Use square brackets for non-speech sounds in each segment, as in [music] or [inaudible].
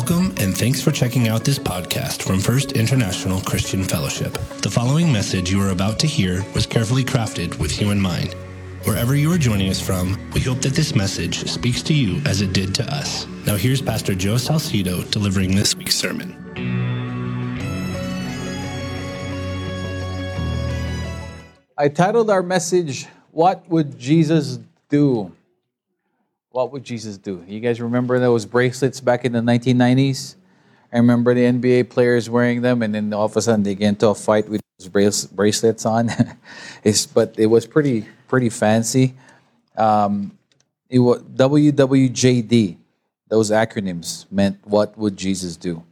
Welcome and thanks for checking out this podcast from First International Christian Fellowship. The following message you are about to hear was carefully crafted with you in mind. Wherever you are joining us from, we hope that this message speaks to you as it did to us. Now here's Pastor Joe Salcido delivering this week's sermon. I titled our message, What Would Jesus Do? What would Jesus do? You guys remember those bracelets back in the 1990s? I remember the NBA players wearing them, and then all of a sudden they get into a fight with those brace- bracelets on. [laughs] it's, but it was pretty pretty fancy. Um, it was WWJD. Those acronyms meant what would Jesus do?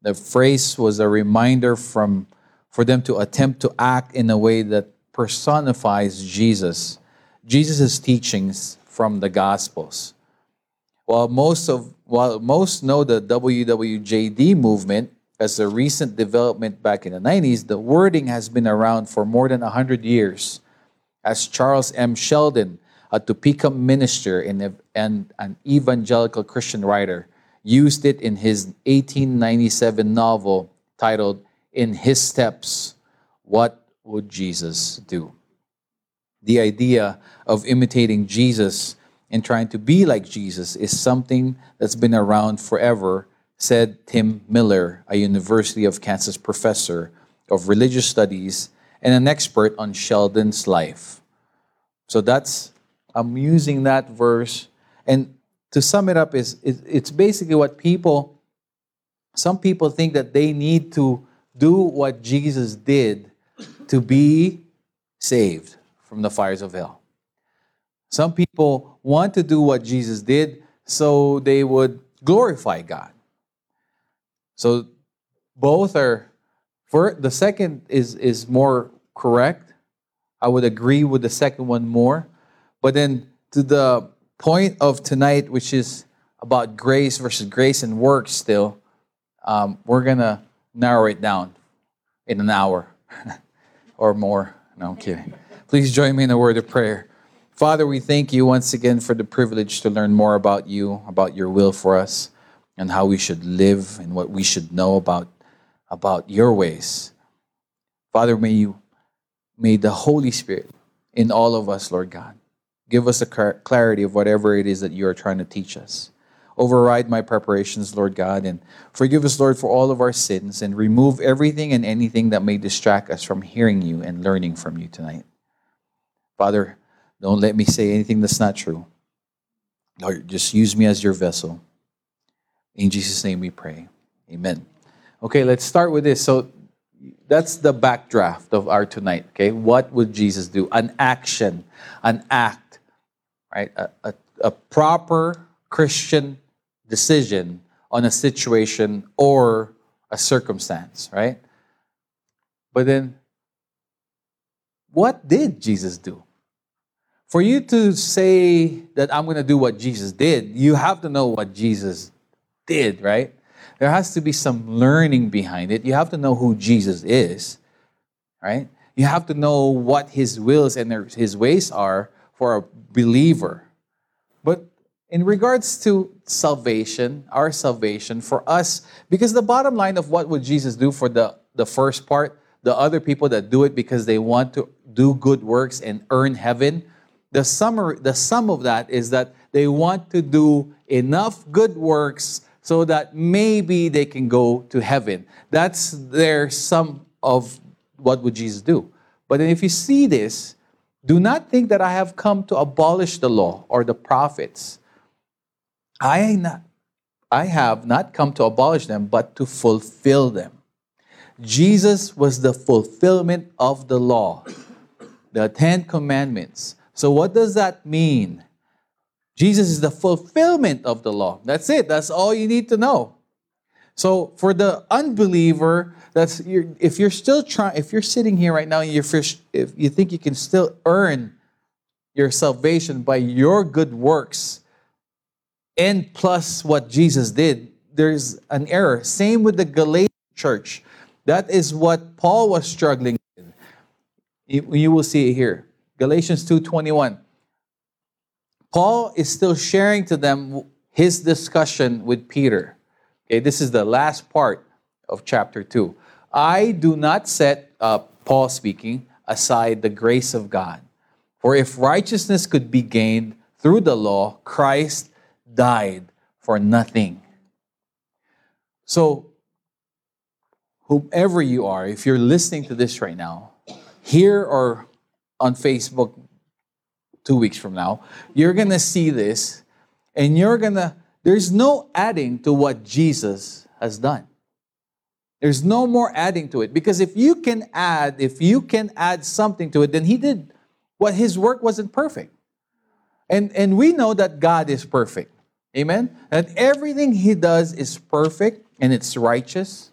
The phrase was a reminder from for them to attempt to act in a way that personifies Jesus, Jesus' teachings from the Gospels. While most of while most know the WWJD movement as a recent development back in the 90s, the wording has been around for more than 100 years. As Charles M. Sheldon, a Topeka minister and an evangelical Christian writer, used it in his 1897 novel titled In His Steps What Would Jesus Do? The idea of imitating Jesus and trying to be like Jesus is something that's been around forever, said Tim Miller, a University of Kansas professor of religious studies and an expert on Sheldon's life. So that's, I'm using that verse. And to sum it up, is it's basically what people, some people think that they need to do what Jesus did to be saved from the fires of hell. Some people want to do what Jesus did so they would glorify God. So both are for the second is is more correct. I would agree with the second one more. But then to the point of tonight, which is about grace versus grace and works still, um, we're gonna narrow it down in an hour [laughs] or more. No, I'm kidding. Please join me in a word of prayer. Father, we thank you once again for the privilege to learn more about you, about your will for us, and how we should live and what we should know about, about your ways. Father, may you may the Holy Spirit in all of us, Lord God, give us a clarity of whatever it is that you are trying to teach us. Override my preparations, Lord God, and forgive us, Lord, for all of our sins, and remove everything and anything that may distract us from hearing you and learning from you tonight. Father, don't let me say anything that's not true. Lord, just use me as your vessel. In Jesus' name we pray. Amen. Okay, let's start with this. So that's the backdraft of our tonight. Okay, what would Jesus do? An action, an act, right? A, a, a proper Christian decision on a situation or a circumstance, right? But then, what did Jesus do? For you to say that I'm going to do what Jesus did, you have to know what Jesus did, right? There has to be some learning behind it. You have to know who Jesus is, right? You have to know what his wills and his ways are for a believer. But in regards to salvation, our salvation, for us, because the bottom line of what would Jesus do for the, the first part, the other people that do it because they want to do good works and earn heaven, the summary, the sum of that is that they want to do enough good works so that maybe they can go to heaven. That's their sum of what would Jesus do. But if you see this, do not think that I have come to abolish the law or the prophets. I, not, I have not come to abolish them, but to fulfill them. Jesus was the fulfillment of the law, the Ten Commandments. So, what does that mean? Jesus is the fulfillment of the law. That's it. That's all you need to know. So, for the unbeliever, that's you're, if you're still trying, if you're sitting here right now and you're if you think you can still earn your salvation by your good works and plus what Jesus did, there's an error. Same with the Galatian church. That is what Paul was struggling with. You will see it here. Galatians 2:21. Paul is still sharing to them his discussion with Peter. Okay, this is the last part of chapter 2. I do not set, uh, Paul speaking, aside the grace of God. For if righteousness could be gained through the law, Christ died for nothing. So, whomever you are, if you're listening to this right now, here or on Facebook two weeks from now, you're going to see this and you're going to, there's no adding to what Jesus has done. There's no more adding to it because if you can add, if you can add something to it, then he did what his work wasn't perfect. And, and we know that God is perfect. Amen? That everything he does is perfect and it's righteous.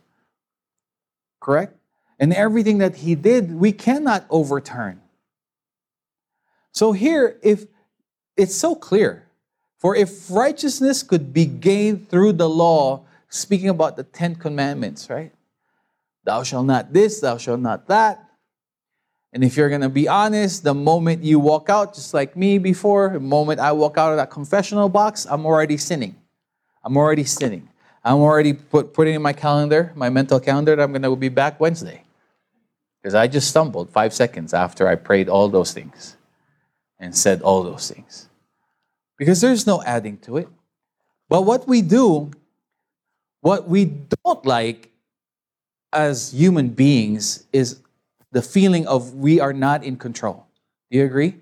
Correct? And everything that he did, we cannot overturn. So here, if it's so clear, for if righteousness could be gained through the law, speaking about the Ten Commandments, right? Thou shalt not this, thou shalt not that. And if you're gonna be honest, the moment you walk out, just like me before, the moment I walk out of that confessional box, I'm already sinning. I'm already sinning. I'm already put, putting in my calendar, my mental calendar, that I'm gonna be back Wednesday. Because I just stumbled five seconds after I prayed all those things and said all those things. Because there's no adding to it. But what we do, what we don't like as human beings is the feeling of we are not in control. Do you agree?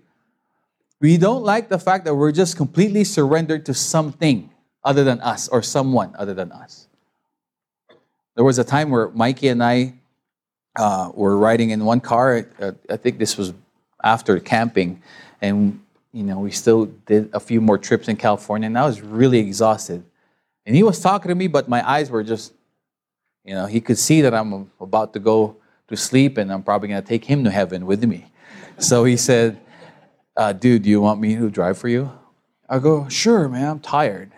We don't like the fact that we're just completely surrendered to something other than us or someone other than us. There was a time where Mikey and I uh, were riding in one car. Uh, I think this was after camping, and you know we still did a few more trips in California, and I was really exhausted. And he was talking to me, but my eyes were just, you know, he could see that I'm about to go to sleep, and I'm probably to take him to heaven with me. So he said, uh, "Dude, do you want me to drive for you?" I go, "Sure, man. I'm tired."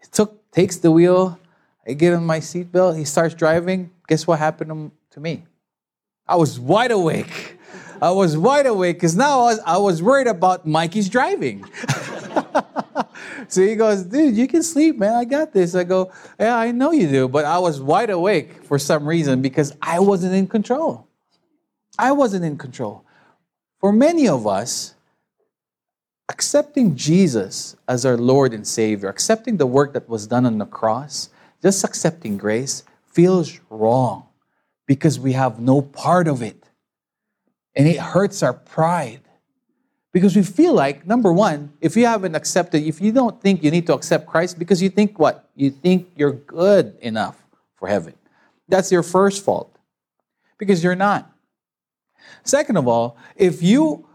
He took takes the wheel. I get on my seatbelt. He starts driving. Guess what happened to me? I was wide awake. I was wide awake because now I was, I was worried about Mikey's driving. [laughs] so he goes, dude, you can sleep, man. I got this. I go, yeah, I know you do. But I was wide awake for some reason because I wasn't in control. I wasn't in control. For many of us, accepting Jesus as our Lord and Savior, accepting the work that was done on the cross, just accepting grace feels wrong because we have no part of it. And it hurts our pride. Because we feel like, number one, if you haven't accepted, if you don't think you need to accept Christ, because you think what? You think you're good enough for heaven. That's your first fault. Because you're not. Second of all, if you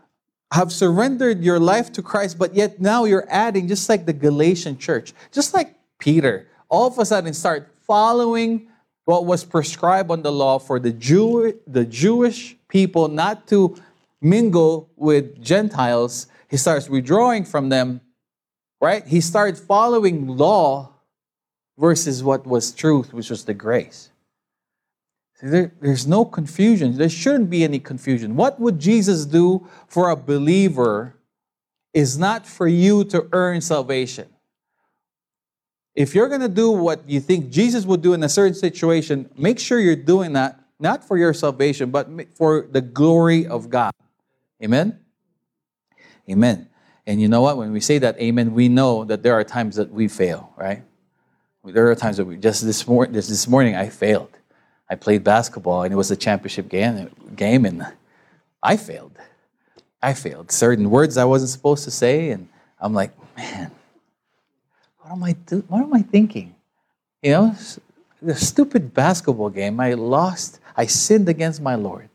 have surrendered your life to Christ, but yet now you're adding, just like the Galatian church, just like Peter, all of a sudden start following what was prescribed on the law for the Jew, the Jewish people not to mingle with Gentiles, he starts withdrawing from them, right? He started following law versus what was truth, which was the grace. There, there's no confusion. There shouldn't be any confusion. What would Jesus do for a believer is not for you to earn salvation. If you're going to do what you think Jesus would do in a certain situation, make sure you're doing that not for your salvation, but for the glory of God. Amen? Amen. And you know what? When we say that amen, we know that there are times that we fail, right? There are times that we just this morning this, this morning I failed. I played basketball and it was a championship game game and I failed. I failed. Certain words I wasn't supposed to say, and I'm like, man, what am I do- what am I thinking? You know, the stupid basketball game, I lost, I sinned against my Lord.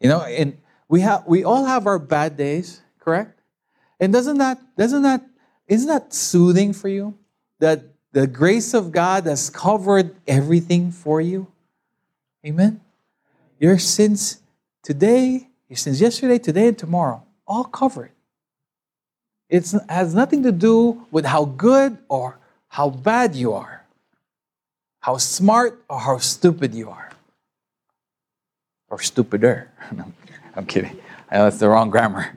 You know, and we have we all have our bad days, correct? And doesn't that doesn't that isn't that soothing for you? That the grace of God has covered everything for you. Amen. Your sins today, your sins yesterday, today, and tomorrow, all covered. It has nothing to do with how good or how bad you are, how smart or how stupid you are, or stupider. [laughs] I'm kidding. I know that's the wrong grammar.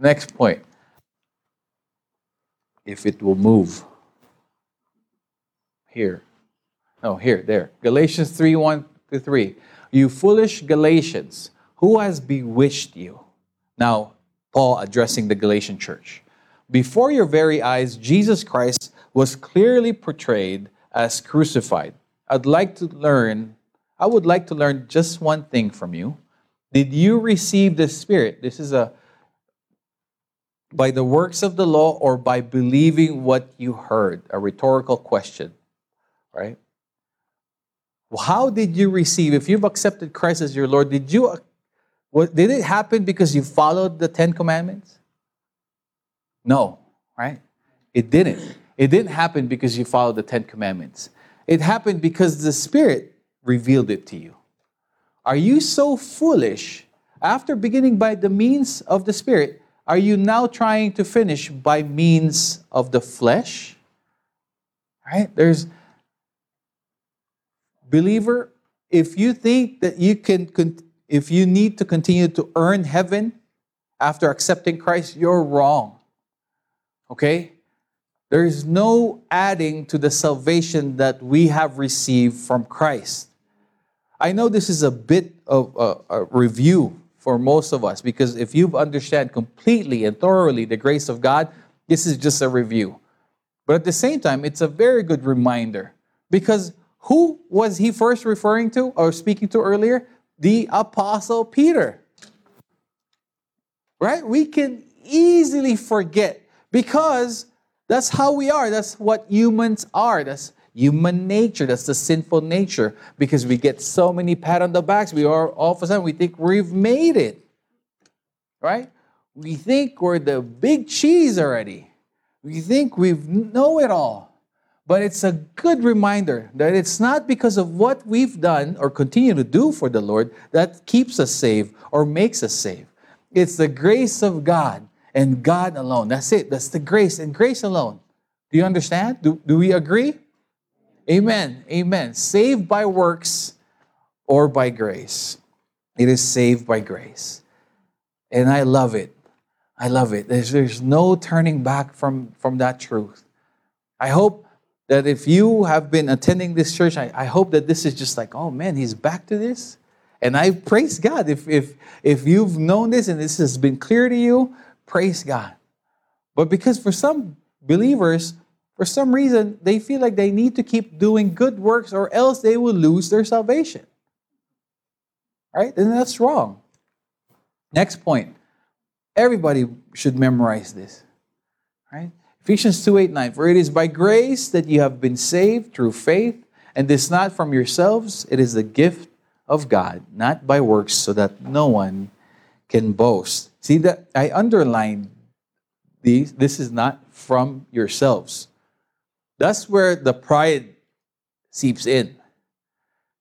Next point. If it will move here, No, here, there. Galatians 3 1 to 3. You foolish Galatians, who has bewitched you? Now, Paul addressing the Galatian church. Before your very eyes, Jesus Christ was clearly portrayed as crucified. I'd like to learn, I would like to learn just one thing from you. Did you receive the Spirit? This is a by the works of the law or by believing what you heard? A rhetorical question, right? How did you receive? If you've accepted Christ as your Lord, did you did it happen because you followed the Ten Commandments? No, right? It didn't. It didn't happen because you followed the Ten Commandments. It happened because the Spirit revealed it to you. Are you so foolish after beginning by the means of the Spirit? Are you now trying to finish by means of the flesh? Right? There's believer, if you think that you can if you need to continue to earn heaven after accepting Christ, you're wrong. Okay? There is no adding to the salvation that we have received from Christ. I know this is a bit of a, a review for most of us because if you understand completely and thoroughly the grace of God, this is just a review. But at the same time, it's a very good reminder because who was he first referring to or speaking to earlier? The Apostle Peter. Right? We can easily forget because that's how we are. That's what humans are. That's human nature. That's the sinful nature. Because we get so many pat on the backs, we are all of a sudden we think we've made it. Right? We think we're the big cheese already. We think we know it all. But it's a good reminder that it's not because of what we've done or continue to do for the Lord that keeps us saved or makes us saved. It's the grace of God and God alone. That's it. That's the grace and grace alone. Do you understand? Do, do we agree? Amen. Amen. Saved by works or by grace. It is saved by grace. And I love it. I love it. There's, there's no turning back from, from that truth. I hope that if you have been attending this church, I, I hope that this is just like, oh man, he's back to this. And I praise God. If, if, if you've known this and this has been clear to you, praise God. But because for some believers, for some reason, they feel like they need to keep doing good works or else they will lose their salvation. Right? And that's wrong. Next point. Everybody should memorize this. Right? Ephesians 2 8 9. For it is by grace that you have been saved through faith, and this not from yourselves, it is the gift of God, not by works, so that no one can boast. See that I underline these. This is not from yourselves. That's where the pride seeps in.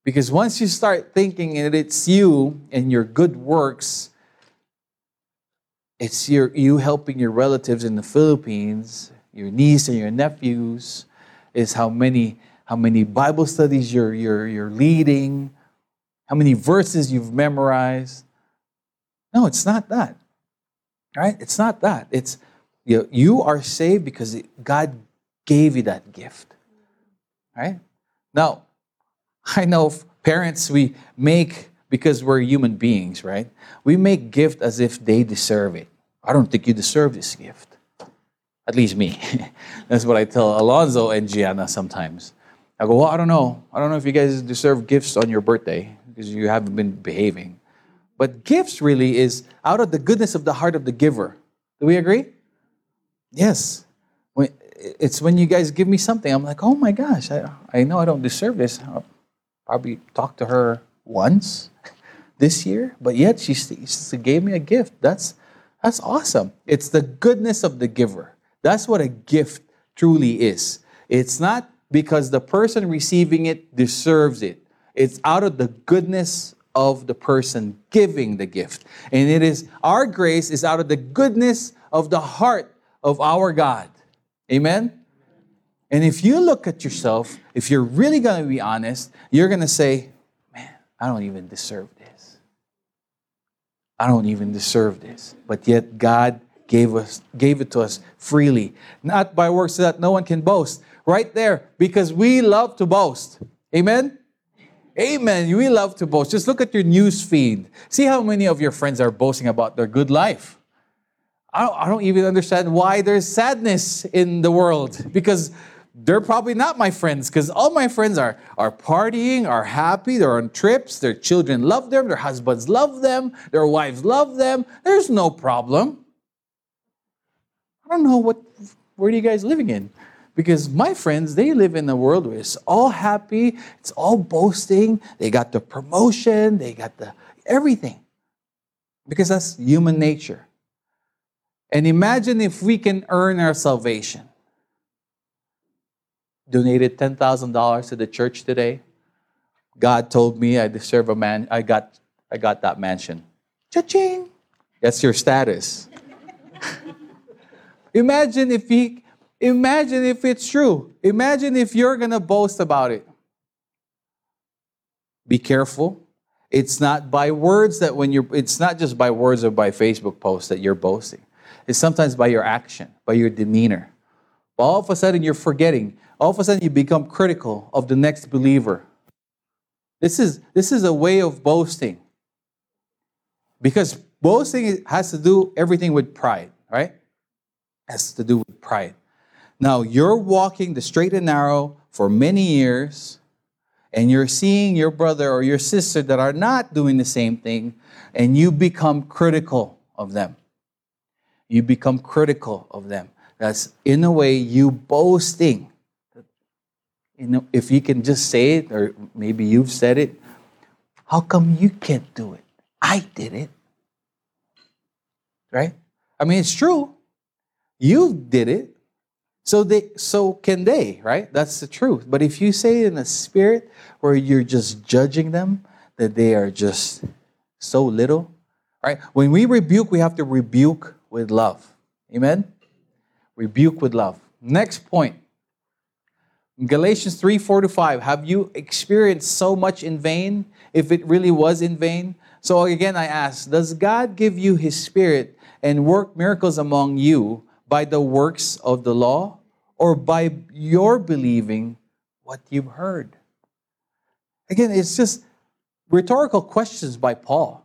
Because once you start thinking that it's you and your good works, it's your, you helping your relatives in the Philippines, your niece and your nephews, is how many how many Bible studies you're you're you're leading, how many verses you've memorized. No, it's not that. Right? It's not that. It's you, you are saved because God gave you that gift. Right? Now, [laughs] I know parents we make because we're human beings, right? We make gift as if they deserve it. I don't think you deserve this gift. At least me. [laughs] That's what I tell Alonzo and Gianna sometimes. I go, well, I don't know. I don't know if you guys deserve gifts on your birthday because you haven't been behaving. But gifts really is out of the goodness of the heart of the giver. Do we agree? Yes. It's when you guys give me something, I'm like, oh my gosh, I, I know I don't deserve this. I'll probably talk to her once [laughs] this year, but yet she, she gave me a gift. That's, that's awesome. It's the goodness of the giver. That's what a gift truly is. It's not because the person receiving it deserves it, it's out of the goodness of the person giving the gift. And it is our grace is out of the goodness of the heart of our God. Amen? And if you look at yourself, if you're really going to be honest, you're going to say, Man, I don't even deserve this. I don't even deserve this. But yet, God gave us gave it to us freely, not by works so that no one can boast. Right there, because we love to boast. Amen? Amen. We love to boast. Just look at your news feed. See how many of your friends are boasting about their good life. I don't, I don't even understand why there's sadness in the world because they're probably not my friends because all my friends are, are partying, are happy, they're on trips, their children love them, their husbands love them, their wives love them. There's no problem. I don't know what, where are you guys living in? Because my friends, they live in a world where it's all happy, it's all boasting, they got the promotion, they got the everything. Because that's human nature. And imagine if we can earn our salvation. Donated $10,000 to the church today. God told me I deserve a man, I got, I got that mansion. Cha-ching! That's your status. [laughs] Imagine if he Imagine if it's true. Imagine if you're going to boast about it. Be careful. It's not by words that when you're, it's not just by words or by Facebook posts that you're boasting. It's sometimes by your action, by your demeanor. But all of a sudden you're forgetting. All of a sudden you become critical of the next believer. This is, this is a way of boasting. Because boasting has to do everything with pride, right? Has to do with pride. Now, you're walking the straight and narrow for many years, and you're seeing your brother or your sister that are not doing the same thing, and you become critical of them. You become critical of them. That's in a way you boasting. You know, if you can just say it, or maybe you've said it, how come you can't do it? I did it. Right? I mean, it's true. You did it. So they so can they, right? That's the truth. But if you say in a spirit where you're just judging them that they are just so little, right? When we rebuke, we have to rebuke with love. Amen? Rebuke with love. Next point. Galatians 3 4 to 5. Have you experienced so much in vain if it really was in vain? So again, I ask Does God give you His Spirit and work miracles among you by the works of the law or by your believing what you've heard? Again, it's just rhetorical questions by Paul.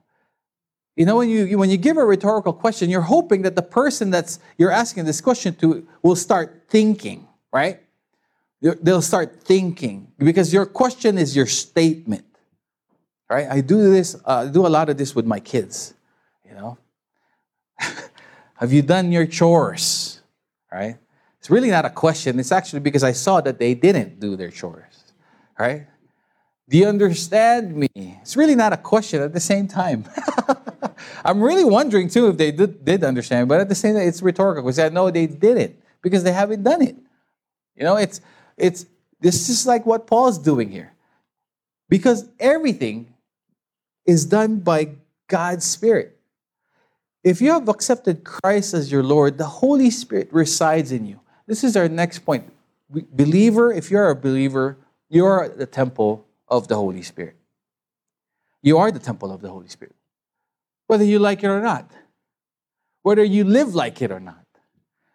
You know, when you when you give a rhetorical question, you're hoping that the person that's you're asking this question to will start thinking, right? They'll start thinking because your question is your statement, right? I do this. Uh, I do a lot of this with my kids. You know, have you done your chores? Right? It's really not a question. It's actually because I saw that they didn't do their chores. Right? Do you understand me? It's really not a question at the same time. [laughs] I'm really wondering too if they did, did understand, but at the same time, it's rhetorical because I know they didn't because they haven't done it. You know, it's it's this is like what Paul's doing here. Because everything is done by God's Spirit. If you have accepted Christ as your Lord, the Holy Spirit resides in you. This is our next point. Believer, if you're a believer, you're the temple of the Holy Spirit. You are the temple of the Holy Spirit. Whether you like it or not, whether you live like it or not,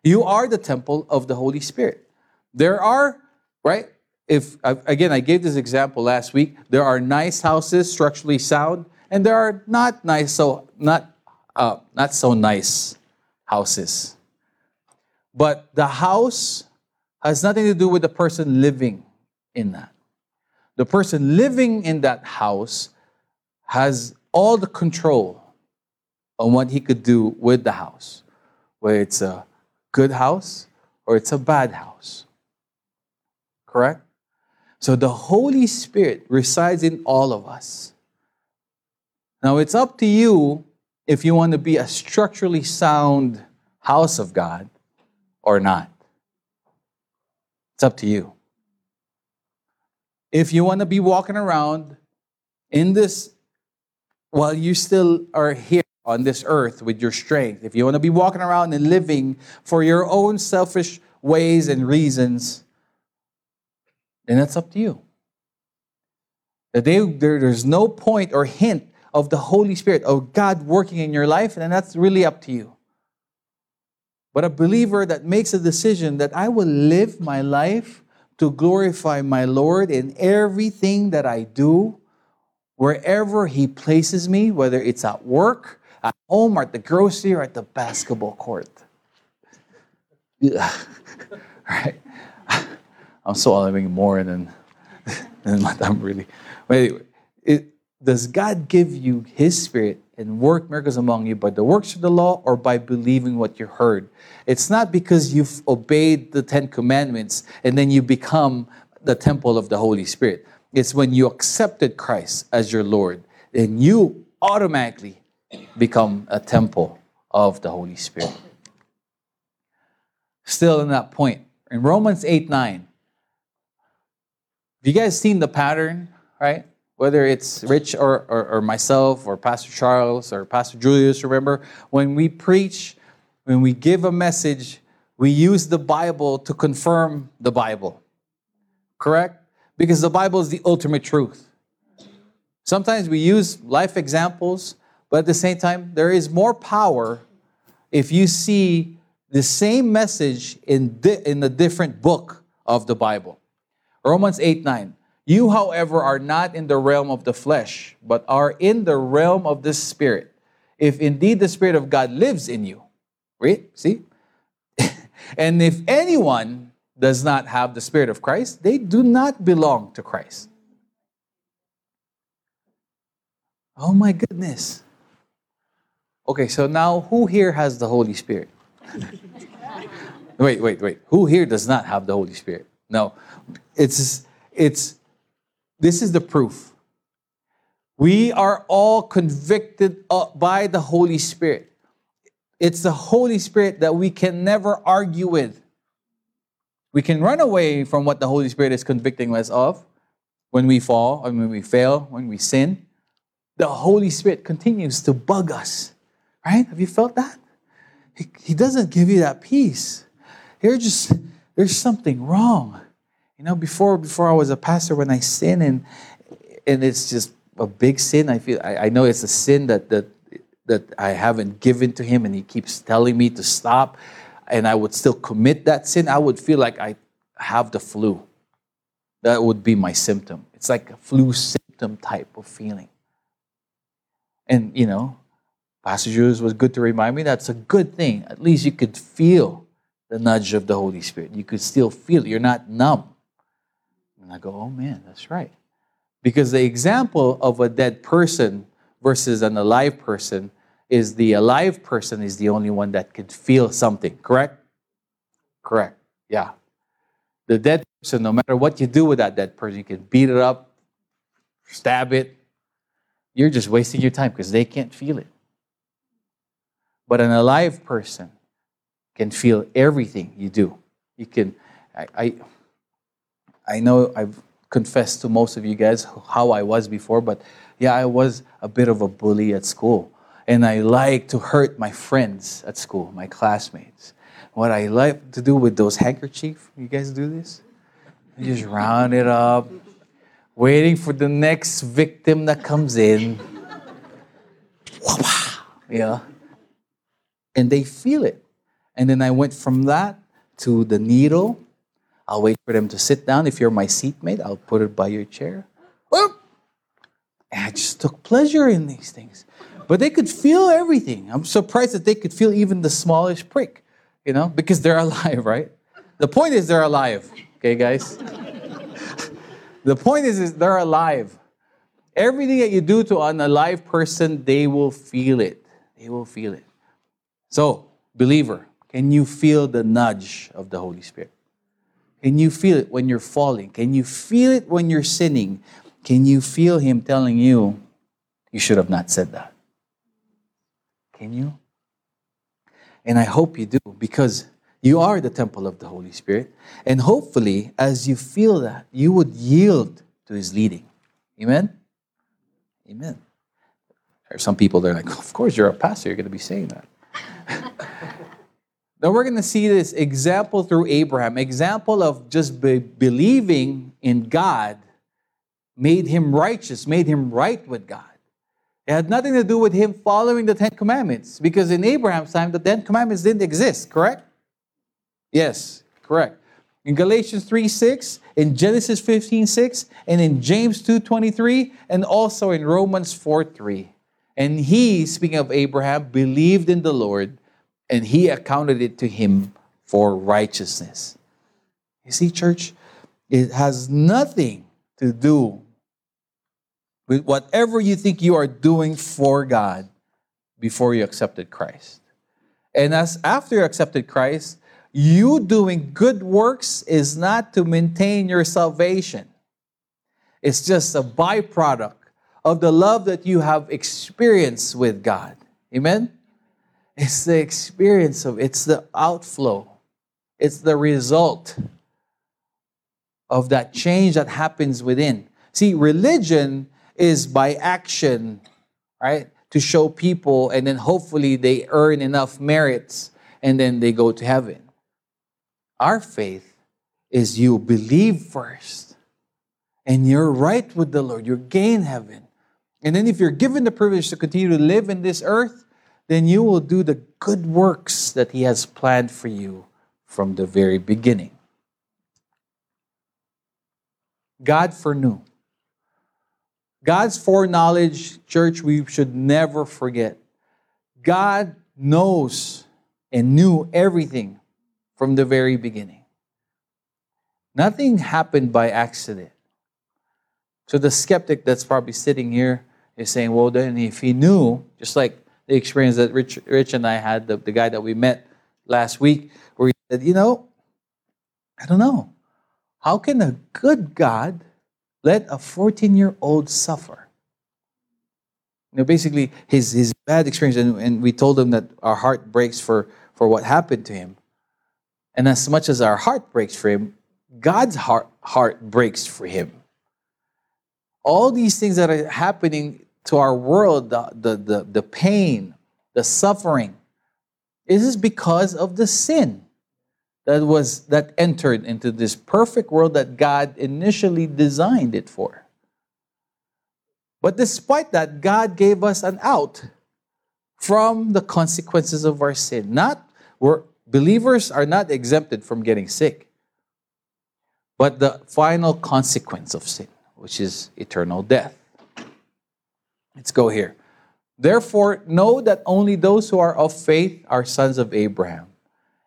you are the temple of the Holy Spirit. There are, right? If again, I gave this example last week. There are nice houses, structurally sound, and there are not nice, so not uh, not so nice houses. But the house has nothing to do with the person living in that. The person living in that house has all the control on what he could do with the house, whether it's a good house or it's a bad house. Correct? So the Holy Spirit resides in all of us. Now it's up to you if you want to be a structurally sound house of God or not. It's up to you. If you want to be walking around in this while you still are here on this earth with your strength, if you want to be walking around and living for your own selfish ways and reasons, then that's up to you. They, there, there's no point or hint of the Holy Spirit, of God working in your life, and that's really up to you. But a believer that makes a decision that I will live my life to glorify my Lord in everything that I do, wherever He places me, whether it's at work, at home, or at the grocery, or at the basketball court. [laughs] right? I'm swallowing more than, than what I'm really. But anyway, it, does God give you His Spirit and work miracles among you by the works of the law or by believing what you heard? It's not because you've obeyed the Ten Commandments and then you become the temple of the Holy Spirit. It's when you accepted Christ as your Lord and you automatically become a temple of the Holy Spirit. Still in that point, in Romans 8 9, have you guys seen the pattern, right? Whether it's Rich or, or, or, myself or Pastor Charles or Pastor Julius, remember, when we preach, when we give a message, we use the Bible to confirm the Bible. Correct? Because the Bible is the ultimate truth. Sometimes we use life examples, but at the same time, there is more power if you see the same message in, di- in different book of the Bible. Romans 8 9. You, however, are not in the realm of the flesh, but are in the realm of the Spirit. If indeed the Spirit of God lives in you. Read, see? [laughs] and if anyone does not have the Spirit of Christ, they do not belong to Christ. Oh my goodness. Okay, so now who here has the Holy Spirit? [laughs] wait, wait, wait. Who here does not have the Holy Spirit? No. It's it's this is the proof. We are all convicted uh, by the Holy Spirit. It's the Holy Spirit that we can never argue with. We can run away from what the Holy Spirit is convicting us of when we fall, or when we fail, when we sin. The Holy Spirit continues to bug us, right? Have you felt that? He, he doesn't give you that peace. You're just, there's something wrong. You know, before before I was a pastor, when I sin and and it's just a big sin, I feel I, I know it's a sin that that that I haven't given to him and he keeps telling me to stop and I would still commit that sin, I would feel like I have the flu. That would be my symptom. It's like a flu symptom type of feeling. And you know, Pastor Jules was good to remind me that's a good thing. At least you could feel the nudge of the Holy Spirit. You could still feel it. You're not numb. And I go, oh man, that's right. Because the example of a dead person versus an alive person is the alive person is the only one that can feel something, correct? Correct, yeah. The dead person, no matter what you do with that dead person, you can beat it up, stab it. You're just wasting your time because they can't feel it. But an alive person can feel everything you do. You can, I, I I know I've confessed to most of you guys how I was before, but yeah, I was a bit of a bully at school. And I like to hurt my friends at school, my classmates. What I like to do with those handkerchief, you guys do this? You just round it up, waiting for the next victim that comes in. yeah. And they feel it. And then I went from that to the needle I'll wait for them to sit down. If you're my seatmate, I'll put it by your chair. Well, I just took pleasure in these things. But they could feel everything. I'm surprised that they could feel even the smallest prick, you know, because they're [laughs] alive, right? The point is they're alive, okay, guys? [laughs] the point is, is they're alive. Everything that you do to an alive person, they will feel it. They will feel it. So, believer, can you feel the nudge of the Holy Spirit? Can you feel it when you're falling? Can you feel it when you're sinning? Can you feel Him telling you, you should have not said that? Can you? And I hope you do because you are the temple of the Holy Spirit. And hopefully, as you feel that, you would yield to His leading. Amen? Amen. There are some people that are like, of course, you're a pastor, you're going to be saying [laughs] that. [laughs] Now we're going to see this example through Abraham, example of just be believing in God made him righteous, made him right with God. It had nothing to do with him following the Ten Commandments, because in Abraham's time, the Ten Commandments didn't exist, correct? Yes, correct. In Galatians 3 6, in Genesis 15 6, and in James 2 23, and also in Romans 4 3. And he, speaking of Abraham, believed in the Lord, and he accounted it to him for righteousness. You see, church, it has nothing to do with whatever you think you are doing for God before you accepted Christ. And as after you accepted Christ, you doing good works is not to maintain your salvation. It's just a byproduct of the love that you have experienced with God. Amen? It's the experience of it's the outflow. It's the result of that change that happens within. See, religion is by action, right? To show people, and then hopefully they earn enough merits and then they go to heaven. Our faith is you believe first and you're right with the Lord, you gain heaven. And then if you're given the privilege to continue to live in this earth, then you will do the good works that He has planned for you from the very beginning. God foreknew. God's foreknowledge, church, we should never forget. God knows and knew everything from the very beginning. Nothing happened by accident. So the skeptic that's probably sitting here is saying, well, then if he knew, just like the experience that Rich, Rich and I had, the, the guy that we met last week, where he said, you know, I don't know. How can a good God let a 14 year old suffer? You know, basically, his, his bad experience, and, and we told him that our heart breaks for, for what happened to him. And as much as our heart breaks for him, God's heart, heart breaks for him. All these things that are happening to our world, the, the, the, the pain, the suffering, this is because of the sin that was that entered into this perfect world that God initially designed it for. But despite that, God gave us an out from the consequences of our sin. Not we're believers are not exempted from getting sick, but the final consequence of sin, which is eternal death. Let's go here. Therefore, know that only those who are of faith are sons of Abraham.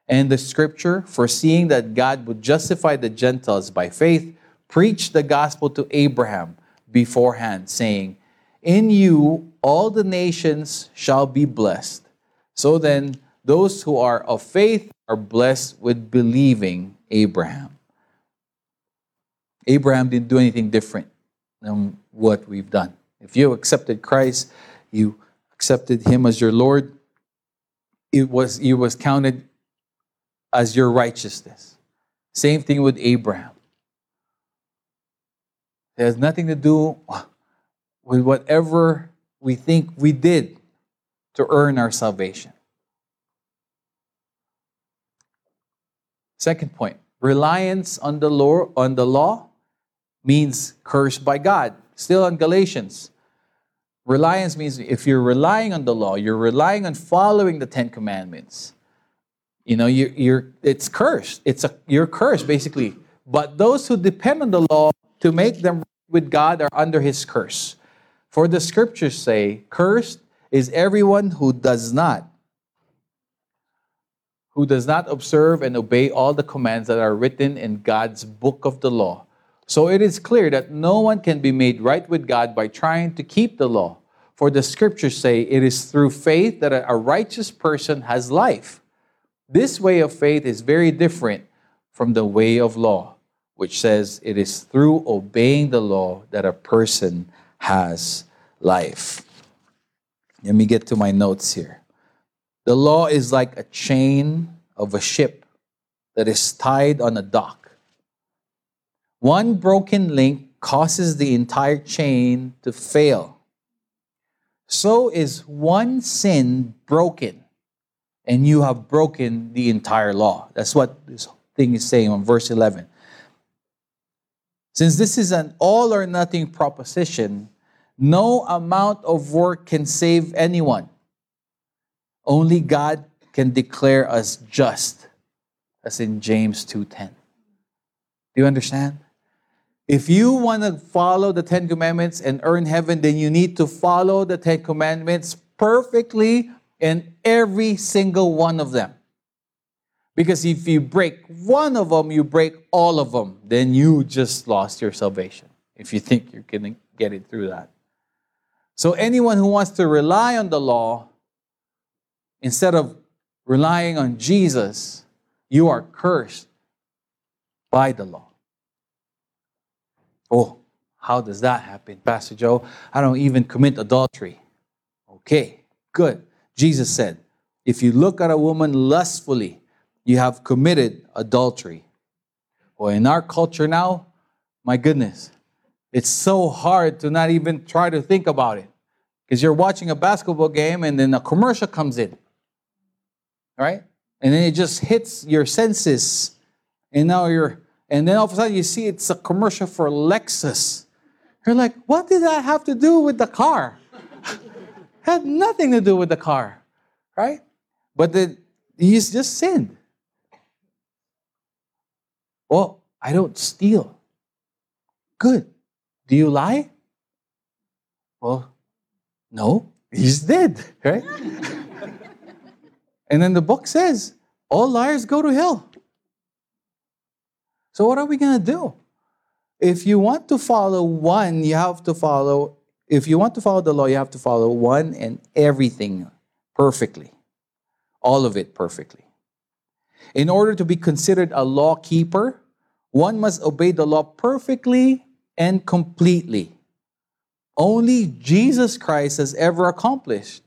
And the scripture, foreseeing that God would justify the Gentiles by faith, preached the gospel to Abraham beforehand, saying, In you all the nations shall be blessed. So then, those who are of faith are blessed with believing Abraham. Abraham didn't do anything different than what we've done. If you accepted Christ, you accepted him as your Lord, it was, it was counted as your righteousness. Same thing with Abraham. It has nothing to do with whatever we think we did to earn our salvation. Second point reliance on the law, on the law means cursed by God. Still on Galatians. Reliance means if you're relying on the law, you're relying on following the Ten Commandments. You know, you're, you're it's cursed. It's a you're cursed basically. But those who depend on the law to make them with God are under His curse. For the Scriptures say, "Cursed is everyone who does not who does not observe and obey all the commands that are written in God's book of the law. So it is clear that no one can be made right with God by trying to keep the law. For the scriptures say it is through faith that a righteous person has life. This way of faith is very different from the way of law, which says it is through obeying the law that a person has life. Let me get to my notes here. The law is like a chain of a ship that is tied on a dock. One broken link causes the entire chain to fail. So is one sin broken, and you have broken the entire law. That's what this thing is saying on verse 11. Since this is an all or nothing proposition, no amount of work can save anyone. Only God can declare us just, as in James 2:10. Do you understand? If you want to follow the Ten Commandments and earn heaven, then you need to follow the Ten Commandments perfectly in every single one of them. Because if you break one of them, you break all of them. Then you just lost your salvation if you think you're going to get it through that. So, anyone who wants to rely on the law instead of relying on Jesus, you are cursed by the law. Oh, how does that happen, Pastor Joe? I don't even commit adultery. Okay, good. Jesus said, if you look at a woman lustfully, you have committed adultery. Well, in our culture now, my goodness, it's so hard to not even try to think about it. Because you're watching a basketball game and then a commercial comes in. Right? And then it just hits your senses. And now you're, and then all of a sudden you see it's a commercial for Lexus. You're like, what did that have to do with the car? [laughs] Had nothing to do with the car. Right? But the, he's just sinned. Well, I don't steal. Good. Do you lie? Well, no, he's dead, right? [laughs] and then the book says, all liars go to hell. So, what are we going to do? If you want to follow one, you have to follow, if you want to follow the law, you have to follow one and everything perfectly, all of it perfectly. In order to be considered a law keeper, one must obey the law perfectly and completely. Only Jesus Christ has ever accomplished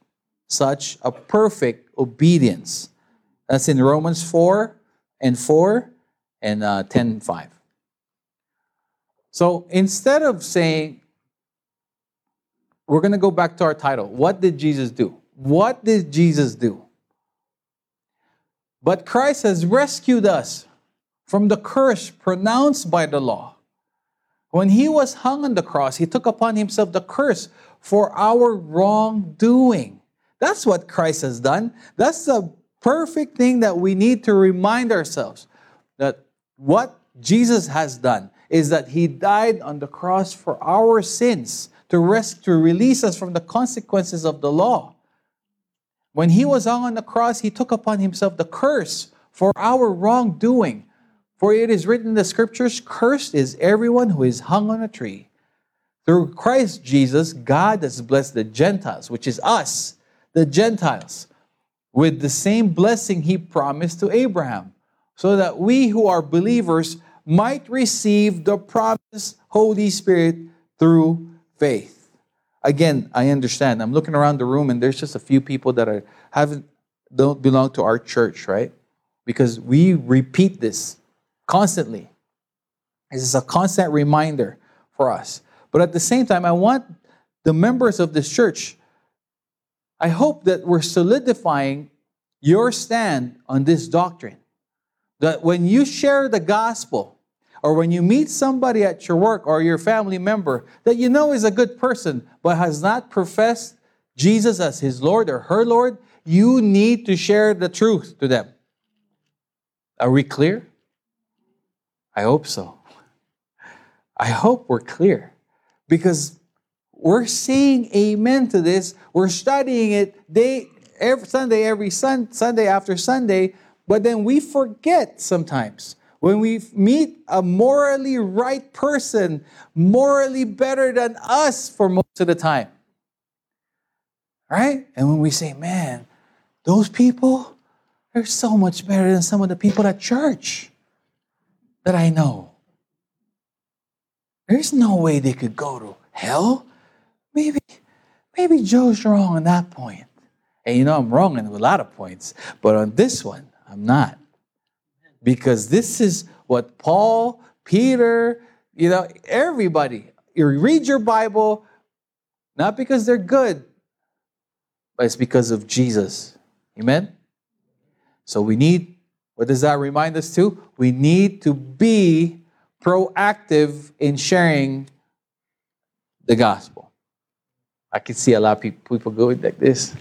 such a perfect obedience. That's in Romans 4 and 4 and uh, 10 5. So instead of saying, we're going to go back to our title. What did Jesus do? What did Jesus do? But Christ has rescued us from the curse pronounced by the law. When he was hung on the cross, he took upon himself the curse for our wrongdoing. That's what Christ has done. That's the perfect thing that we need to remind ourselves that what Jesus has done is that he died on the cross for our sins to rescue, to release us from the consequences of the law. When he was on the cross, he took upon himself the curse for our wrongdoing. For it is written in the scriptures, Cursed is everyone who is hung on a tree. Through Christ Jesus, God has blessed the Gentiles, which is us, the Gentiles, with the same blessing he promised to Abraham, so that we who are believers might receive the promised Holy Spirit through faith. Again, I understand. I'm looking around the room and there's just a few people that are haven't don't belong to our church, right? Because we repeat this constantly. This is a constant reminder for us. But at the same time, I want the members of this church, I hope that we're solidifying your stand on this doctrine. That when you share the gospel, or when you meet somebody at your work or your family member that you know is a good person but has not professed Jesus as his Lord or her Lord, you need to share the truth to them. Are we clear? I hope so. I hope we're clear because we're saying amen to this. We're studying it day every Sunday, every sun, Sunday after Sunday, but then we forget sometimes. When we meet a morally right person, morally better than us for most of the time. Right? And when we say, man, those people, they're so much better than some of the people at church that I know. There's no way they could go to hell. Maybe, maybe Joe's wrong on that point. And you know, I'm wrong on a lot of points, but on this one, I'm not. Because this is what Paul, Peter, you know, everybody, you read your Bible, not because they're good, but it's because of Jesus. Amen? So we need what does that remind us to? We need to be proactive in sharing the gospel. I can see a lot of people, going like this,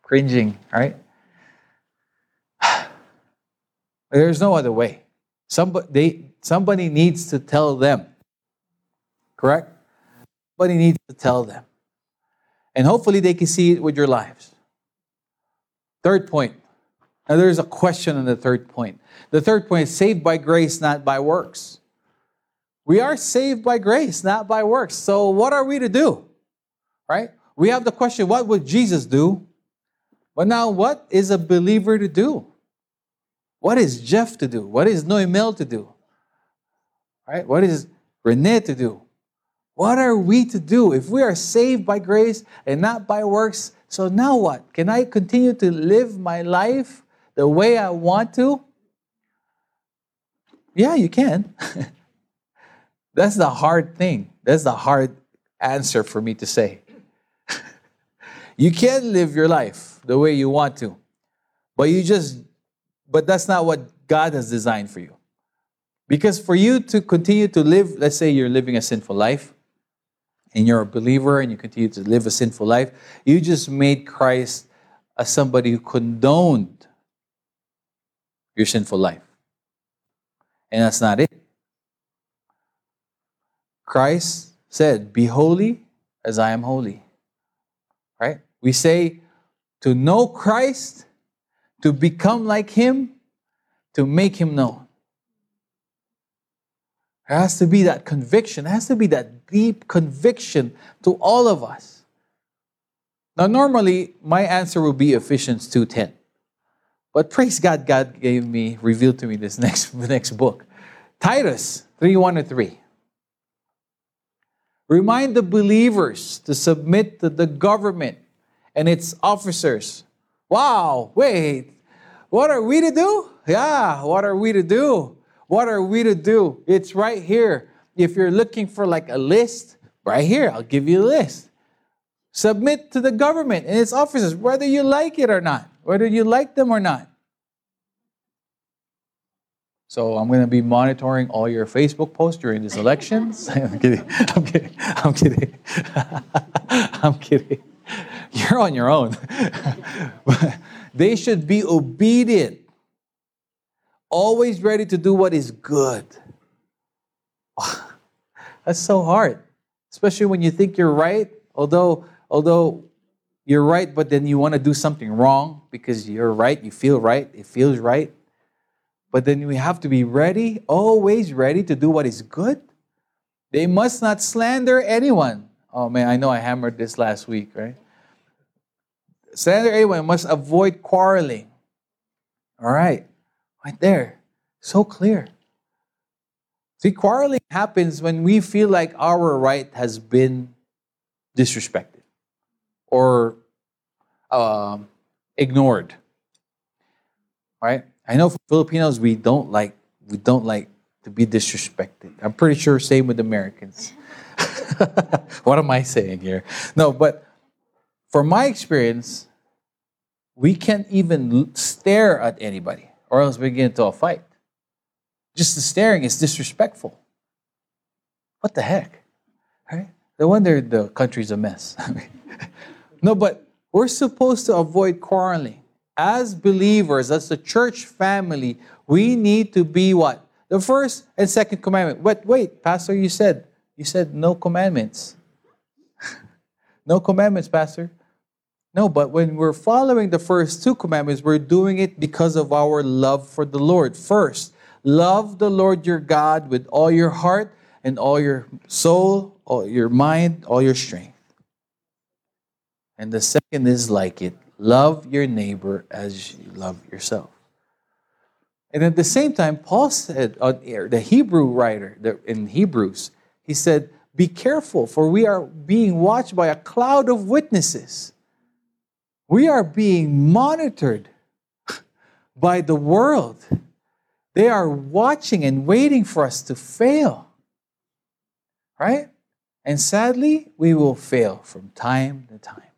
cringing, right? There's no other way. Somebody, they, somebody needs to tell them. Correct? Somebody needs to tell them. And hopefully they can see it with your lives. Third point. Now there's a question on the third point. The third point is saved by grace, not by works. We are saved by grace, not by works. So what are we to do? Right? We have the question, what would Jesus do? But now, what is a believer to do? What is Jeff to do? What is Noemel to do? Right? What is Renee to do? What are we to do if we are saved by grace and not by works? So now what? Can I continue to live my life the way I want to? Yeah, you can. [laughs] That's the hard thing. That's the hard answer for me to say. [laughs] you can live your life the way you want to, but you just, but that's not what God has designed for you. Because for you to continue to live, let's say you're living a sinful life, and you're a believer and you continue to live a sinful life, you just made Christ as somebody who condoned your sinful life. And that's not it. Christ said, Be holy as I am holy. Right? We say to know Christ, to become like Him, to make Him known. There has to be that conviction, there has to be that deep conviction to all of us. Now, normally, my answer would be Ephesians 2.10. But praise God, God gave me, revealed to me this [laughs] next, next book. Titus 3 1 to 3. Remind the believers to submit to the government and its officers. Wow, wait, what are we to do? Yeah, what are we to do? What are we to do? It's right here. If you're looking for like a list, right here, I'll give you a list. Submit to the government and its officers, whether you like it or not, whether you like them or not. So I'm going to be monitoring all your Facebook posts during these elections. [laughs] I'm kidding. I'm kidding. I'm kidding. [laughs] I'm kidding. [laughs] You're on your own. [laughs] they should be obedient, always ready to do what is good. [sighs] That's so hard, especially when you think you're right. Although, although you're right, but then you want to do something wrong because you're right. You feel right. It feels right. But then we have to be ready, always ready to do what is good. They must not slander anyone. Oh man, I know I hammered this last week, right? Slander anyone must avoid quarreling. All right, right there. So clear. See, quarreling happens when we feel like our right has been disrespected or um, ignored. Right? I know for Filipinos we don't like we don't like to be disrespected. I'm pretty sure same with Americans. [laughs] what am I saying here? No, but for my experience, we can't even stare at anybody or else we get into a fight. Just the staring is disrespectful. What the heck? Right? No wonder the country's a mess. [laughs] no, but we're supposed to avoid quarreling as believers, as a church family, we need to be what? The first and second commandment. But wait, Pastor, you said, you said no commandments. [laughs] no commandments, Pastor. No, but when we're following the first two commandments, we're doing it because of our love for the Lord. First, love the Lord your God with all your heart and all your soul, all your mind, all your strength. And the second is like it Love your neighbor as you love yourself. And at the same time, Paul said, uh, the Hebrew writer in Hebrews, he said, Be careful, for we are being watched by a cloud of witnesses. We are being monitored [laughs] by the world. They are watching and waiting for us to fail. Right? And sadly, we will fail from time to time.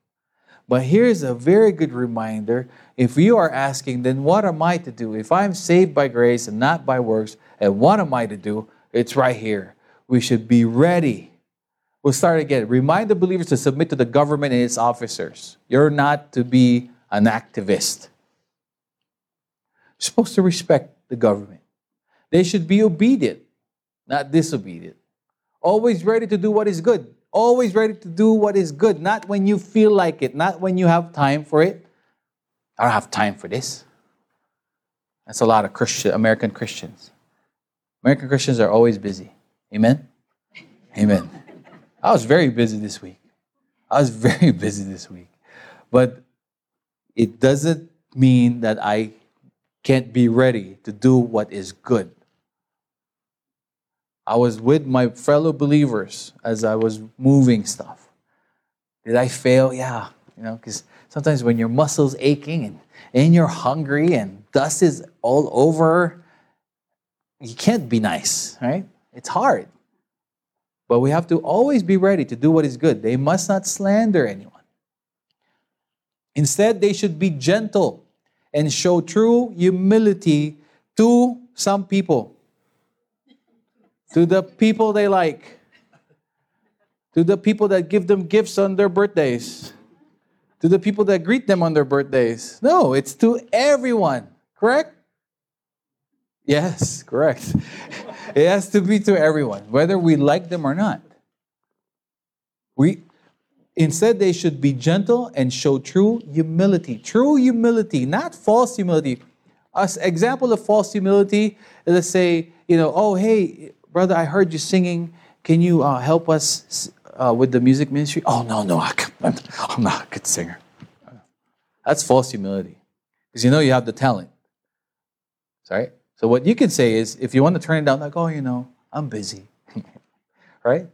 But here's a very good reminder. If you are asking, then what am I to do? If I'm saved by grace and not by works, and what am I to do? It's right here. We should be ready. We'll start again. Remind the believers to submit to the government and its officers. You're not to be an activist. You're supposed to respect the government. They should be obedient, not disobedient. Always ready to do what is good. Always ready to do what is good, not when you feel like it, not when you have time for it. I don't have time for this. That's a lot of Christian American Christians. American Christians are always busy. Amen. Amen. I was very busy this week. I was [laughs] very busy this week. But it doesn't mean that I can't be ready to do what is good. I was with my fellow believers as I was moving stuff. Did I fail? Yeah. You know, because sometimes when your muscles aching and, and you're hungry and dust is all over, you can't be nice, right? It's hard. But we have to always be ready to do what is good. They must not slander anyone. Instead, they should be gentle and show true humility to some people, to the people they like, to the people that give them gifts on their birthdays, to the people that greet them on their birthdays. No, it's to everyone, correct? Yes, correct. [laughs] it has to be to everyone, whether we like them or not. We instead they should be gentle and show true humility. True humility, not false humility. As example of false humility, let's say, you know, oh hey, brother, I heard you singing. Can you uh, help us uh, with the music ministry? Oh no, no, I I'm not a good singer. That's false humility, because you know you have the talent. Sorry. So what you can say is, if you want to turn it down, like, oh, you know, I'm busy, [laughs] right?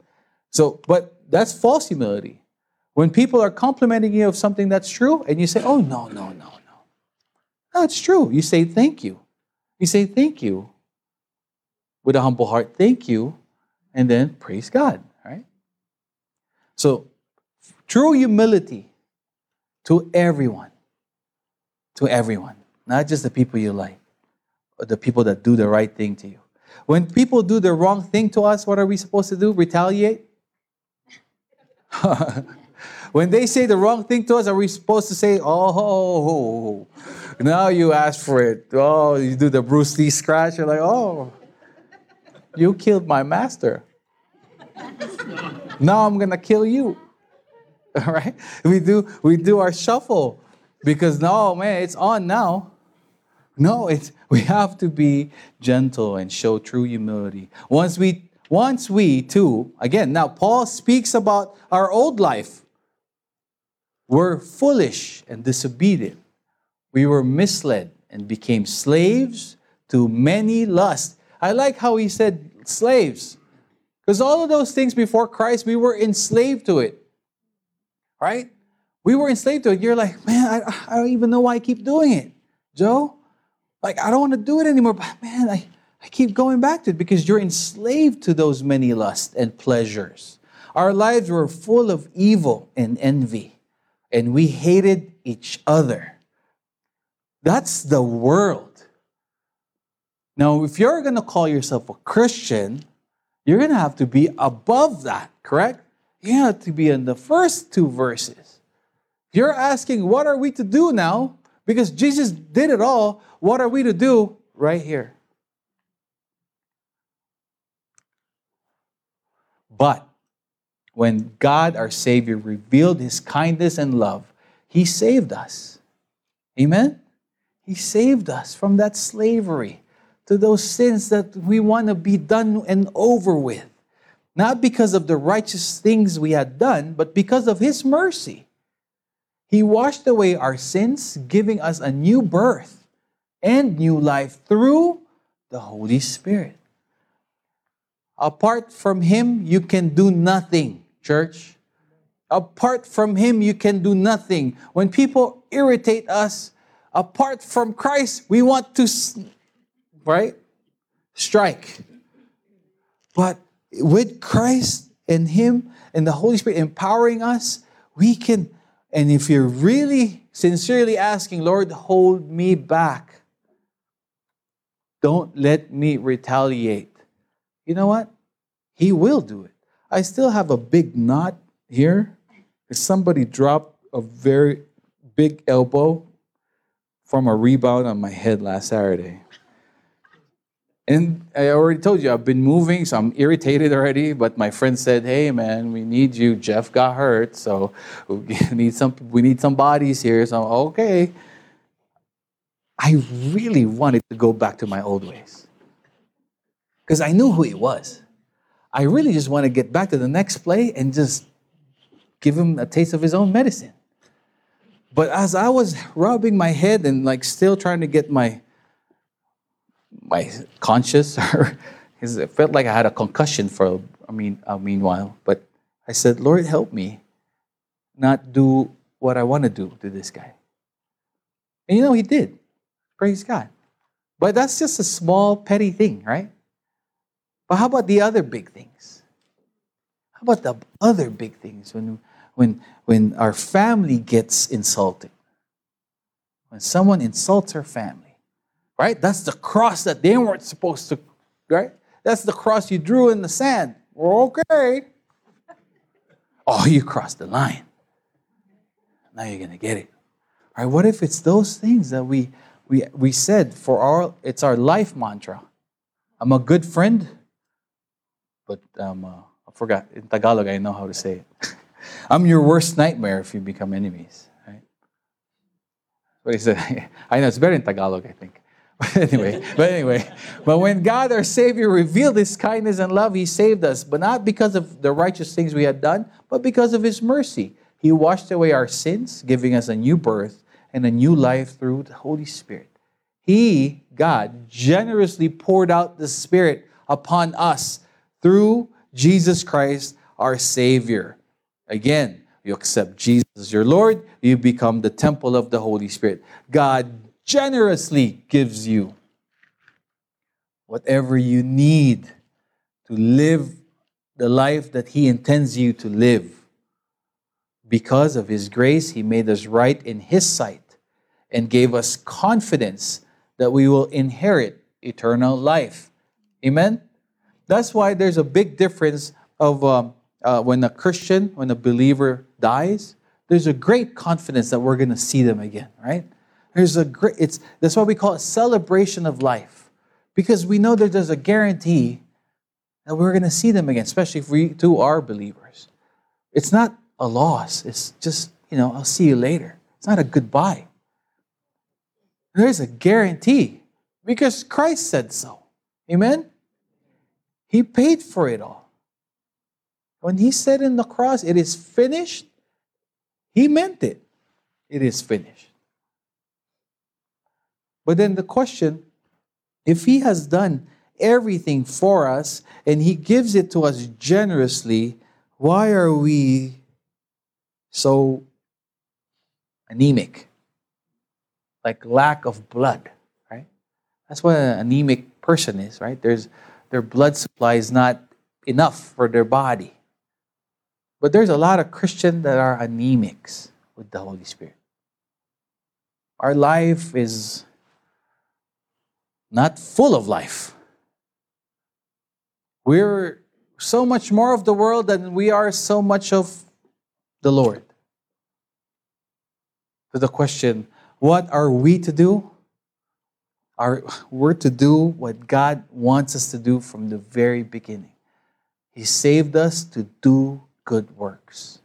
So, but that's false humility. When people are complimenting you of something that's true, and you say, oh, no, no, no, no. No, it's true. You say thank you. You say thank you with a humble heart, thank you, and then praise God, right? So, true humility to everyone, to everyone, not just the people you like the people that do the right thing to you. When people do the wrong thing to us, what are we supposed to do? Retaliate? [laughs] when they say the wrong thing to us, are we supposed to say, oh, now you ask for it? Oh, you do the Bruce Lee scratch. You're like, oh, you killed my master. now I'm going to kill you. All [laughs] right? We do, we do our shuffle because no, man, it's on now. No, it's we have to be gentle and show true humility. Once we once we too, again, now Paul speaks about our old life. We're foolish and disobedient. We were misled and became slaves to many lusts. I like how he said slaves. Because all of those things before Christ, we were enslaved to it. Right? We were enslaved to it. You're like, man, I, I don't even know why I keep doing it. Joe, like, I don't want to do it anymore, but man, I, I keep going back to it because you're enslaved to those many lusts and pleasures. Our lives were full of evil and envy, and we hated each other. That's the world. Now, if you're going to call yourself a Christian, you're going to have to be above that, correct? You have to be in the first two verses. You're asking, what are we to do now? Because Jesus did it all. What are we to do right here? But when God, our Savior, revealed His kindness and love, He saved us. Amen? He saved us from that slavery to those sins that we want to be done and over with. Not because of the righteous things we had done, but because of His mercy. He washed away our sins, giving us a new birth and new life through the Holy Spirit. Apart from Him, you can do nothing, church. Apart from Him, you can do nothing. When people irritate us, apart from Christ, we want to, right? Strike. But with Christ and Him and the Holy Spirit empowering us, we can, and if you're really sincerely asking, Lord, hold me back don't let me retaliate. You know what? He will do it. I still have a big knot here. Somebody dropped a very big elbow from a rebound on my head last Saturday. And I already told you, I've been moving, so I'm irritated already. But my friend said, hey, man, we need you. Jeff got hurt, so we [laughs] need some, we need some bodies here. So, okay. I really wanted to go back to my old ways because I knew who he was. I really just want to get back to the next play and just give him a taste of his own medicine. But as I was rubbing my head and like still trying to get my my conscious, [laughs] or it felt like I had a concussion for I mean a meanwhile. But I said, Lord, help me not do what I want to do to this guy. And you know, he did. Praise God. But that's just a small, petty thing, right? But how about the other big things? How about the other big things when, when, when our family gets insulted? When someone insults our family, right? That's the cross that they weren't supposed to, right? That's the cross you drew in the sand. Okay. Oh, you crossed the line. Now you're to get it. All right, what if it's those things that we we, we said for our, it's our life mantra. I'm a good friend, but um, uh, I forgot. In Tagalog, I know how to say it. [laughs] I'm your worst nightmare if you become enemies. Right? What he said. [laughs] I know it's better in Tagalog, I think. [laughs] Anyway, but anyway, but when God our Savior revealed His kindness and love, He saved us, but not because of the righteous things we had done, but because of His mercy. He washed away our sins, giving us a new birth and a new life through the Holy Spirit. He, God, generously poured out the Spirit upon us through Jesus Christ, our Savior. Again, you accept Jesus as your Lord, you become the temple of the Holy Spirit. God generously gives you whatever you need to live the life that He intends you to live. Because of His grace, He made us right in His sight and gave us confidence that we will inherit eternal life. Amen? That's why there's a big difference of um, uh, when a Christian, when a believer dies, there's a great confidence that we're going to see them again, right? There's a great, it's, that's why we call it celebration of life. Because we know that there's a guarantee that we're going to see them again, especially if we too are believers. It's not a loss. It's just, you know, I'll see you later. It's not a goodbye. There's a guarantee because Christ said so. Amen? He paid for it all. When he said in the cross, it is finished, he meant it. It is finished. But then the question if he has done everything for us and he gives it to us generously, why are we so anemic? like lack of blood, right? That's what an anemic person is, right? There's their blood supply is not enough for their body. But there's a lot of Christians that are anemics with the Holy Spirit. Our life is not full of life. We're so much more of the world than we are so much of the Lord. To the question, what are we to do? Are, we're to do what God wants us to do from the very beginning. He saved us to do good works.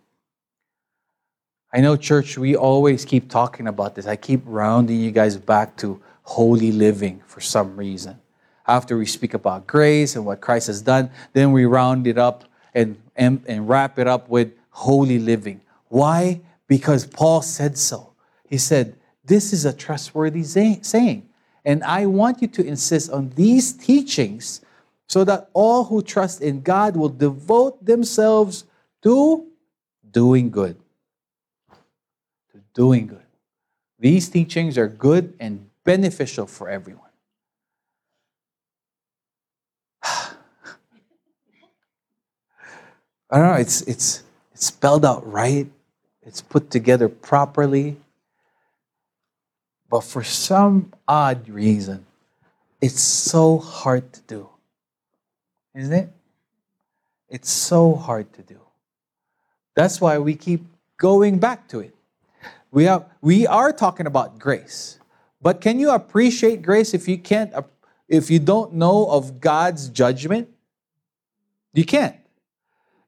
I know, church, we always keep talking about this. I keep rounding you guys back to holy living for some reason. After we speak about grace and what Christ has done, then we round it up and, and, and wrap it up with holy living. Why? Because Paul said so. He said, this is a trustworthy saying. And I want you to insist on these teachings so that all who trust in God will devote themselves to doing good. To doing good. These teachings are good and beneficial for everyone. [sighs] I don't know, it's, it's, it's spelled out right, it's put together properly. But for some odd reason, it's so hard to do. Isn't it? It's so hard to do. That's why we keep going back to it. We, have, we are talking about grace. But can you appreciate grace if you can't if you don't know of God's judgment, you can't.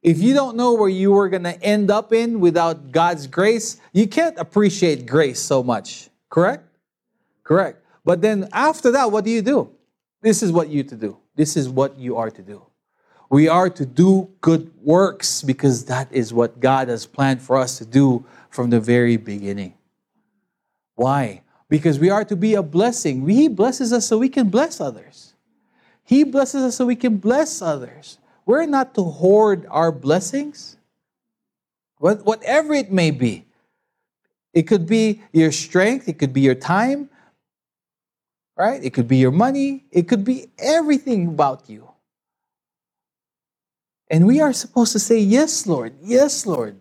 If you don't know where you are going to end up in without God's grace, you can't appreciate grace so much. Correct? Correct. But then after that, what do you do? This is what you to do. This is what you are to do. We are to do good works because that is what God has planned for us to do from the very beginning. Why? Because we are to be a blessing. He blesses us so we can bless others. He blesses us so we can bless others. We're not to hoard our blessings, whatever it may be. It could be your strength, it could be your time, right? It could be your money, it could be everything about you. And we are supposed to say, Yes, Lord, yes, Lord,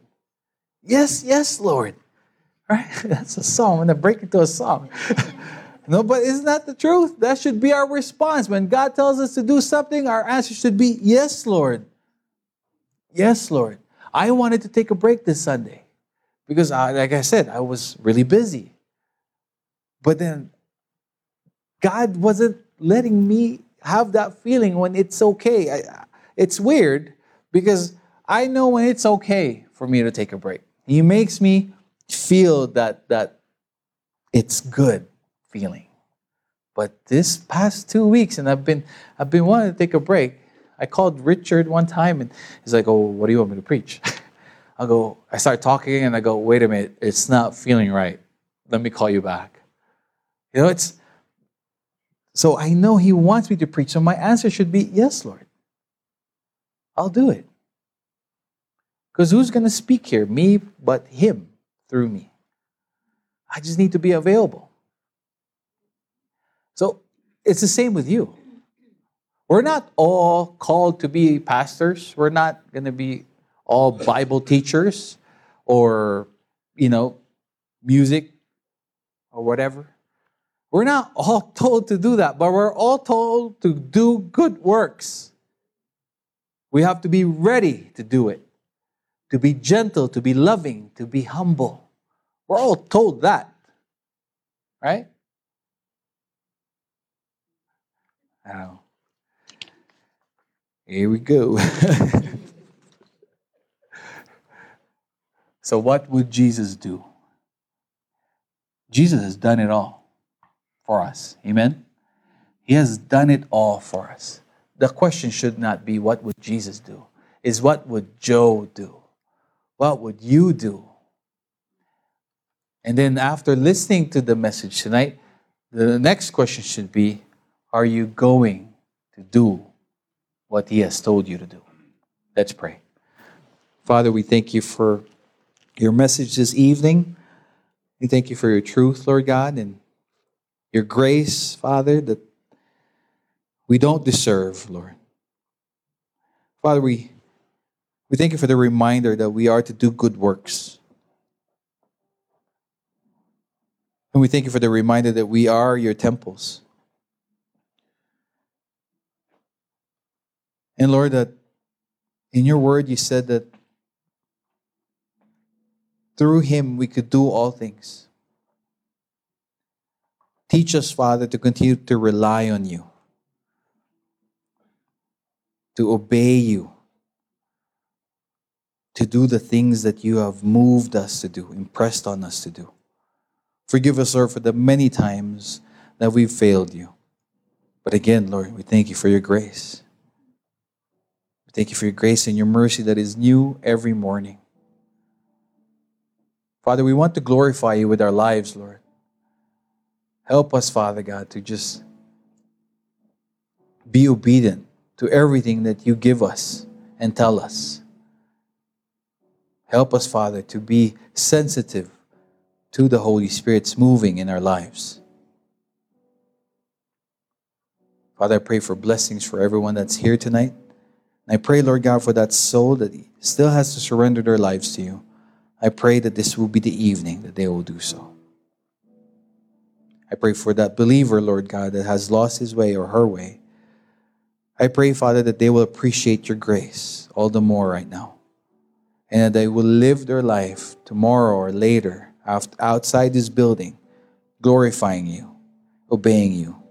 yes, yes, Lord. [laughs] Right? That's a song. I'm going to break into a song. [laughs] No, but isn't that the truth? That should be our response. When God tells us to do something, our answer should be, Yes, Lord. Yes, Lord. I wanted to take a break this Sunday because, I, like I said, I was really busy. But then God wasn't letting me have that feeling when it's okay. I, it's weird because I know when it's okay for me to take a break. He makes me feel that that it's good feeling. But this past two weeks, and I've been I've been wanting to take a break. I called Richard one time, and he's like, "Oh, what do you want me to preach?" [laughs] I go, I start talking, and I go, "Wait a minute, it's not feeling right. Let me call you back." You know, it's so I know he wants me to preach. So my answer should be, "Yes, Lord. I'll do it." Because who's going to speak here? Me, but him through me. I just need to be available. So it's the same with you. We're not all called to be pastors. We're not going to be all Bible teachers or, you know, music or whatever. We're not all told to do that, but we're all told to do good works. We have to be ready to do it, to be gentle, to be loving, to be humble. We're all told that, right? Now, here we go. [laughs] so, what would Jesus do? Jesus has done it all for us. Amen? He has done it all for us. The question should not be, what would Jesus do? Is what would Joe do? What would you do? And then, after listening to the message tonight, the next question should be, are you going to do what He has told you to do? Let's pray. Father, we thank you for your message this evening. We thank you for your truth, Lord God, and your grace, Father, that we don't deserve, Lord. Father, we, we thank you for the reminder that we are to do good works. And we thank you for the reminder that we are your temples. And Lord, that in your word you said that through him we could do all things. Teach us, Father, to continue to rely on you, to obey you, to do the things that you have moved us to do, impressed on us to do. Forgive us, Lord, for the many times that we've failed you. But again, Lord, we thank you for your grace. We thank you for your grace and your mercy that is new every morning. Father, we want to glorify you with our lives, Lord. Help us, Father God, to just be obedient to everything that you give us and tell us. Help us, Father, to be sensitive to the Holy Spirit's moving in our lives. Father, I pray for blessings for everyone that's here tonight. And I pray, Lord God, for that soul that still has to surrender their lives to you. I pray that this will be the evening that they will do so. I pray for that believer, Lord God, that has lost his way or her way. I pray, Father, that they will appreciate your grace all the more right now. And that they will live their life tomorrow or later outside this building, glorifying you, obeying you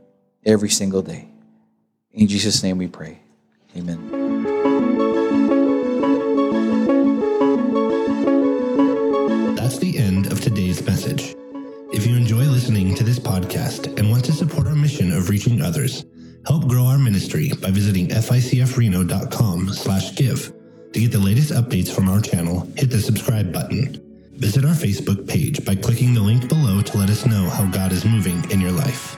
every single day. In Jesus' name we pray. Amen. That's the end of today's message. If you enjoy listening to this podcast and want to support our mission of reaching others, help grow our ministry by visiting ficfreno.com slash give. To get the latest updates from our channel, hit the subscribe button. Visit our Facebook page by clicking the link below to let us know how God is moving in your life.